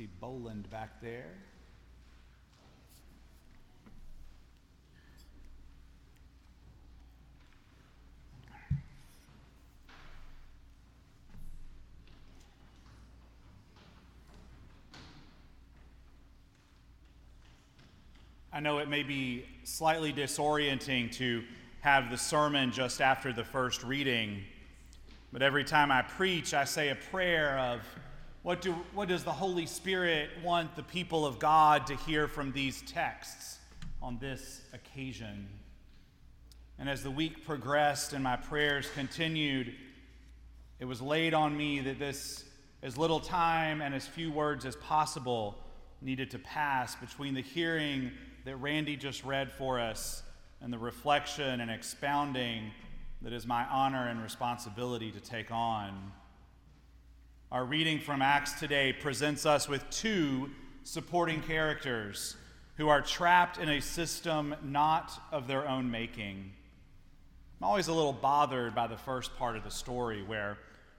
see Boland back there. I know it may be slightly disorienting to have the sermon just after the first reading, but every time I preach, I say a prayer of what, do, what does the Holy Spirit want the people of God to hear from these texts on this occasion? And as the week progressed and my prayers continued, it was laid on me that this, as little time and as few words as possible, needed to pass between the hearing that Randy just read for us and the reflection and expounding that is my honor and responsibility to take on. Our reading from Acts today presents us with two supporting characters who are trapped in a system not of their own making. I'm always a little bothered by the first part of the story where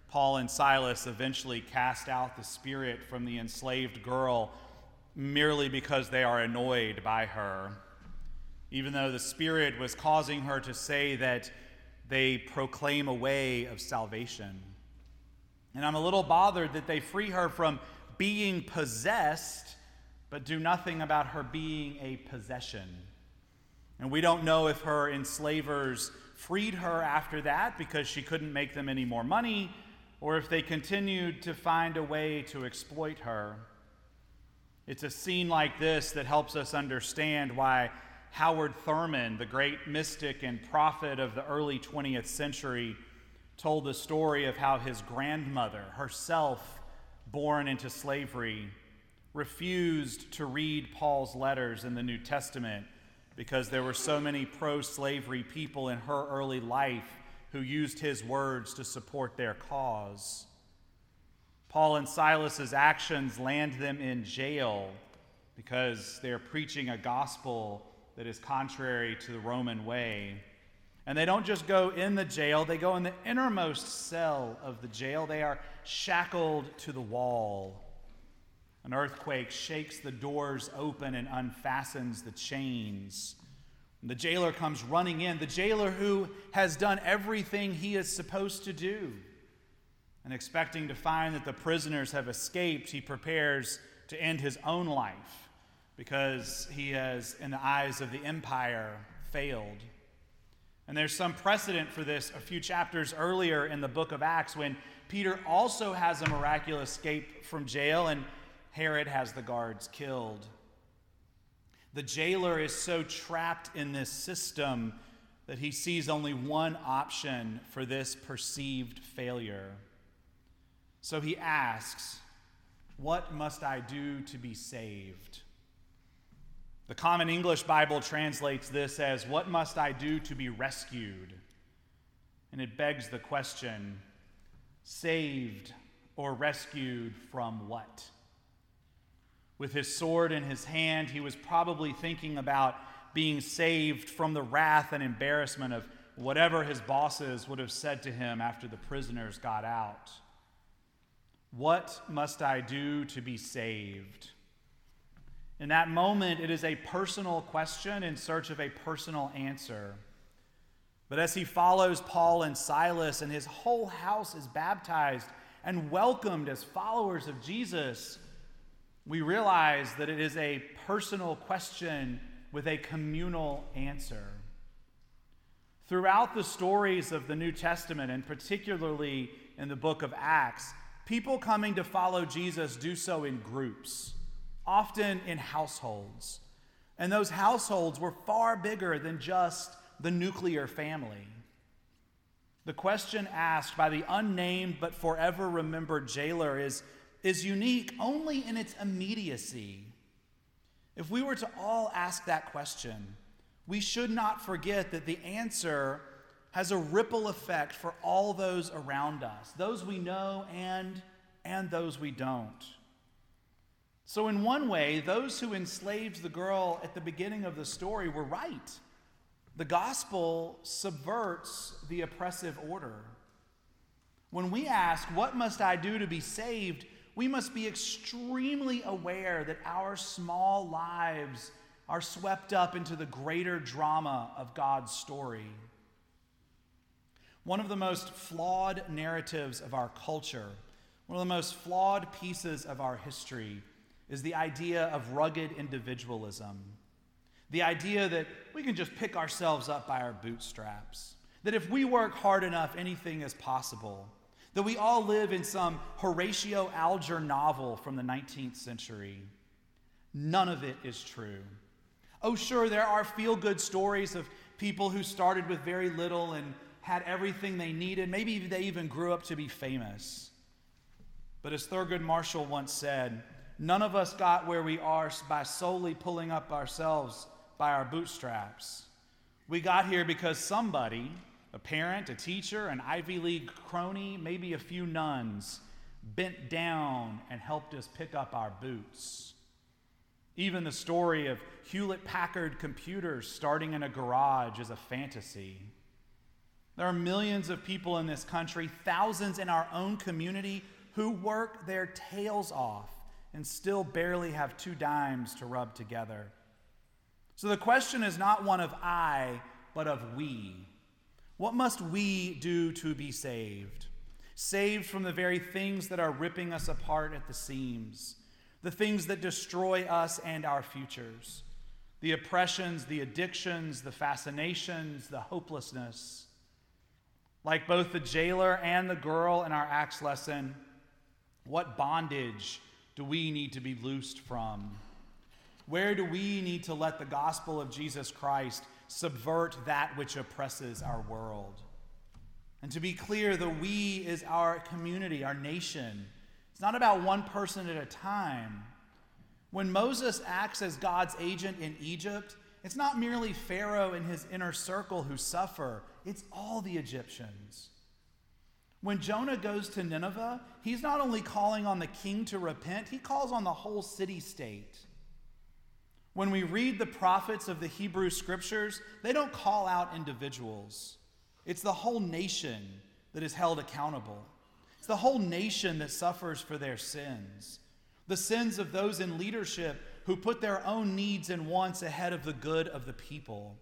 Paul and Silas eventually cast out the spirit from the enslaved girl merely because they are annoyed by her, even though the Spirit was causing her to say that they proclaim a way of salvation. And I'm a little bothered that they free her from being possessed, but do nothing about her being a possession. And we don't know if her enslavers freed her after that because she couldn't make them any more money, or if they continued to find a way to exploit her. It's a scene like this that helps us understand why Howard Thurman, the great mystic and prophet of the early 20th century, told the story of how his grandmother, herself born into slavery, refused to read Paul's letters in the New Testament because there were so many pro slavery people in her early life who used his words to support their cause. Paul and Silas's actions land them in jail because they're preaching a gospel that is contrary to the Roman way. And they don't just go in the jail, they go in the innermost cell of the jail. They are shackled to the wall. An earthquake shakes the doors open and unfastens the chains. The jailer comes running in, the jailer who has done everything he is supposed to do. And expecting to find that the prisoners have escaped, he prepares to end his own life because he has, in the eyes of the empire, failed. And there's some precedent for this a few chapters earlier in the book of Acts when Peter also has a miraculous escape from jail and Herod has the guards killed. The jailer is so trapped in this system that he sees only one option for this perceived failure. So he asks, What must I do to be saved? The Common English Bible translates this as, What must I do to be rescued? And it begs the question saved or rescued from what? With his sword in his hand, he was probably thinking about being saved from the wrath and embarrassment of whatever his bosses would have said to him after the prisoners got out. What must I do to be saved? In that moment, it is a personal question in search of a personal answer. But as he follows Paul and Silas, and his whole house is baptized and welcomed as followers of Jesus, we realize that it is a personal question with a communal answer. Throughout the stories of the New Testament, and particularly in the book of Acts, People coming to follow Jesus do so in groups, often in households. And those households were far bigger than just the nuclear family. The question asked by the unnamed but forever remembered jailer is, is unique only in its immediacy. If we were to all ask that question, we should not forget that the answer has a ripple effect for all those around us, those we know and, and those we don't. So, in one way, those who enslaved the girl at the beginning of the story were right. The gospel subverts the oppressive order. When we ask, What must I do to be saved? we must be extremely aware that our small lives are swept up into the greater drama of God's story. One of the most flawed narratives of our culture, one of the most flawed pieces of our history, is the idea of rugged individualism. The idea that we can just pick ourselves up by our bootstraps, that if we work hard enough, anything is possible, that we all live in some Horatio Alger novel from the 19th century. None of it is true. Oh, sure, there are feel good stories of people who started with very little and had everything they needed. Maybe they even grew up to be famous. But as Thurgood Marshall once said, none of us got where we are by solely pulling up ourselves by our bootstraps. We got here because somebody, a parent, a teacher, an Ivy League crony, maybe a few nuns, bent down and helped us pick up our boots. Even the story of Hewlett Packard computers starting in a garage is a fantasy. There are millions of people in this country, thousands in our own community, who work their tails off and still barely have two dimes to rub together. So the question is not one of I, but of we. What must we do to be saved? Saved from the very things that are ripping us apart at the seams, the things that destroy us and our futures, the oppressions, the addictions, the fascinations, the hopelessness. Like both the jailer and the girl in our Acts lesson, what bondage do we need to be loosed from? Where do we need to let the gospel of Jesus Christ subvert that which oppresses our world? And to be clear, the we is our community, our nation. It's not about one person at a time. When Moses acts as God's agent in Egypt, it's not merely Pharaoh and his inner circle who suffer, it's all the Egyptians. When Jonah goes to Nineveh, he's not only calling on the king to repent, he calls on the whole city state. When we read the prophets of the Hebrew scriptures, they don't call out individuals, it's the whole nation that is held accountable. It's the whole nation that suffers for their sins. The sins of those in leadership who put their own needs and wants ahead of the good of the people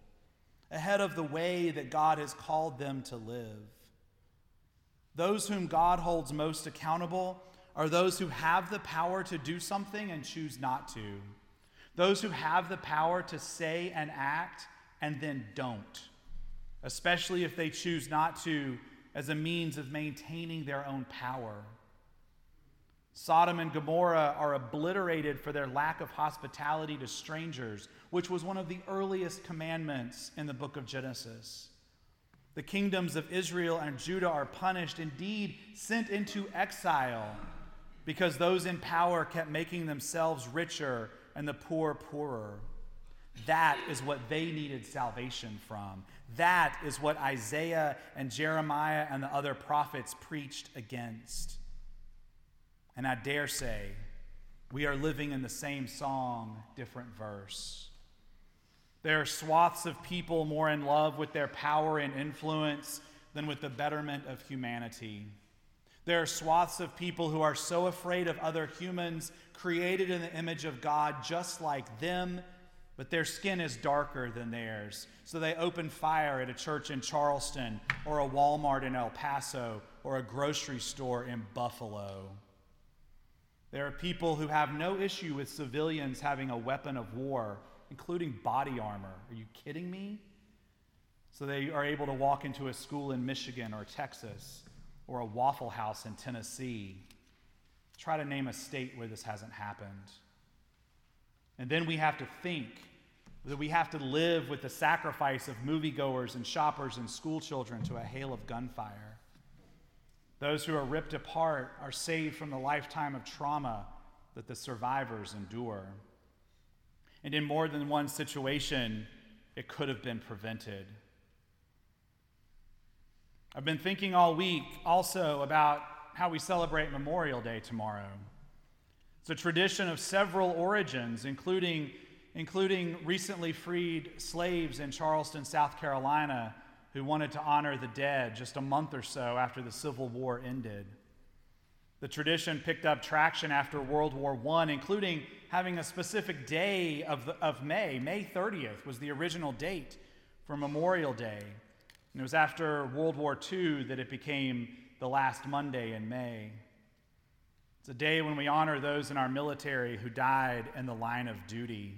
ahead of the way that God has called them to live. Those whom God holds most accountable are those who have the power to do something and choose not to. Those who have the power to say and act and then don't, especially if they choose not to as a means of maintaining their own power. Sodom and Gomorrah are obliterated for their lack of hospitality to strangers, which was one of the earliest commandments in the book of Genesis. The kingdoms of Israel and Judah are punished, indeed, sent into exile, because those in power kept making themselves richer and the poor poorer. That is what they needed salvation from. That is what Isaiah and Jeremiah and the other prophets preached against. And I dare say, we are living in the same song, different verse. There are swaths of people more in love with their power and influence than with the betterment of humanity. There are swaths of people who are so afraid of other humans created in the image of God just like them, but their skin is darker than theirs. So they open fire at a church in Charleston, or a Walmart in El Paso, or a grocery store in Buffalo. There are people who have no issue with civilians having a weapon of war, including body armor. Are you kidding me? So they are able to walk into a school in Michigan or Texas or a Waffle House in Tennessee. Try to name a state where this hasn't happened. And then we have to think that we have to live with the sacrifice of moviegoers and shoppers and schoolchildren to a hail of gunfire. Those who are ripped apart are saved from the lifetime of trauma that the survivors endure. And in more than one situation, it could have been prevented. I've been thinking all week also about how we celebrate Memorial Day tomorrow. It's a tradition of several origins, including, including recently freed slaves in Charleston, South Carolina, who wanted to honor the dead just a month or so after the Civil War ended. The tradition picked up traction after World War I, including having a specific day of, the, of May. May 30th was the original date for Memorial Day. And it was after World War II that it became the last Monday in May. It's a day when we honor those in our military who died in the line of duty.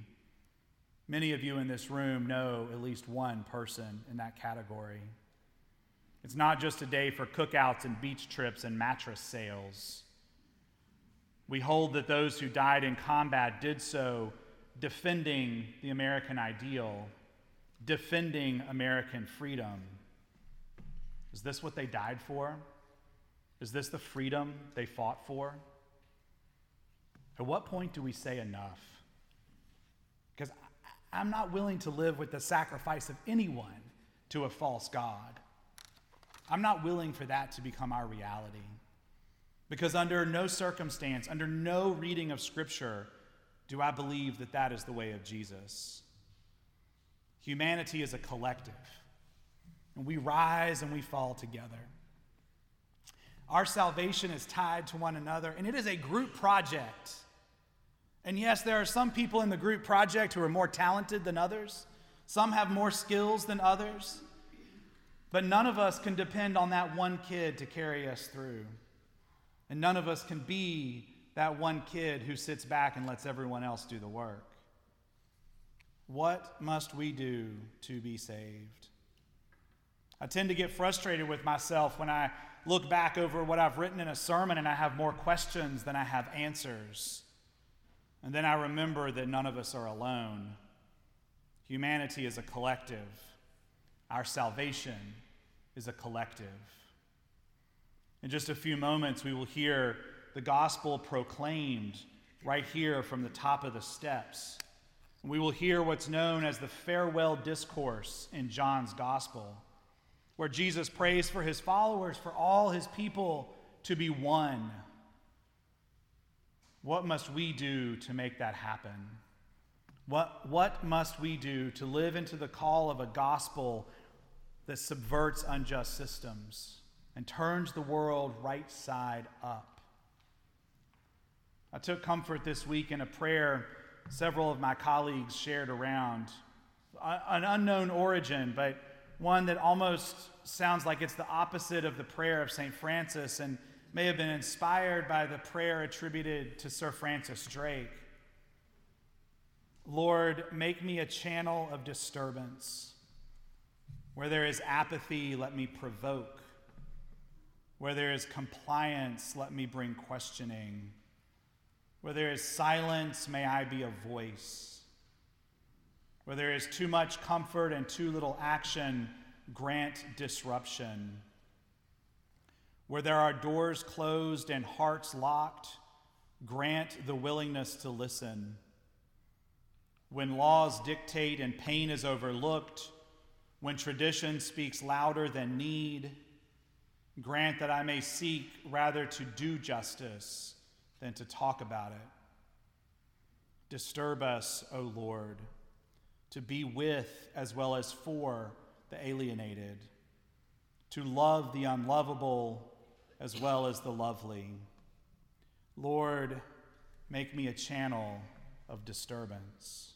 Many of you in this room know at least one person in that category. It's not just a day for cookouts and beach trips and mattress sales. We hold that those who died in combat did so defending the American ideal, defending American freedom. Is this what they died for? Is this the freedom they fought for? At what point do we say enough? Because I'm not willing to live with the sacrifice of anyone to a false God. I'm not willing for that to become our reality. Because under no circumstance, under no reading of Scripture, do I believe that that is the way of Jesus. Humanity is a collective, and we rise and we fall together. Our salvation is tied to one another, and it is a group project. And yes, there are some people in the group project who are more talented than others, some have more skills than others. But none of us can depend on that one kid to carry us through. And none of us can be that one kid who sits back and lets everyone else do the work. What must we do to be saved? I tend to get frustrated with myself when I look back over what I've written in a sermon and I have more questions than I have answers. And then I remember that none of us are alone. Humanity is a collective. Our salvation is a collective. In just a few moments, we will hear the gospel proclaimed right here from the top of the steps. We will hear what's known as the farewell discourse in John's gospel, where Jesus prays for his followers, for all his people to be one. What must we do to make that happen? What, what must we do to live into the call of a gospel that subverts unjust systems and turns the world right side up. I took comfort this week in a prayer several of my colleagues shared around. An unknown origin, but one that almost sounds like it's the opposite of the prayer of St. Francis and may have been inspired by the prayer attributed to Sir Francis Drake. Lord, make me a channel of disturbance where there is apathy, let me provoke. Where there is compliance, let me bring questioning. Where there is silence, may I be a voice. Where there is too much comfort and too little action, grant disruption. Where there are doors closed and hearts locked, grant the willingness to listen. When laws dictate and pain is overlooked, when tradition speaks louder than need, grant that I may seek rather to do justice than to talk about it. Disturb us, O Lord, to be with as well as for the alienated, to love the unlovable as well as the lovely. Lord, make me a channel of disturbance.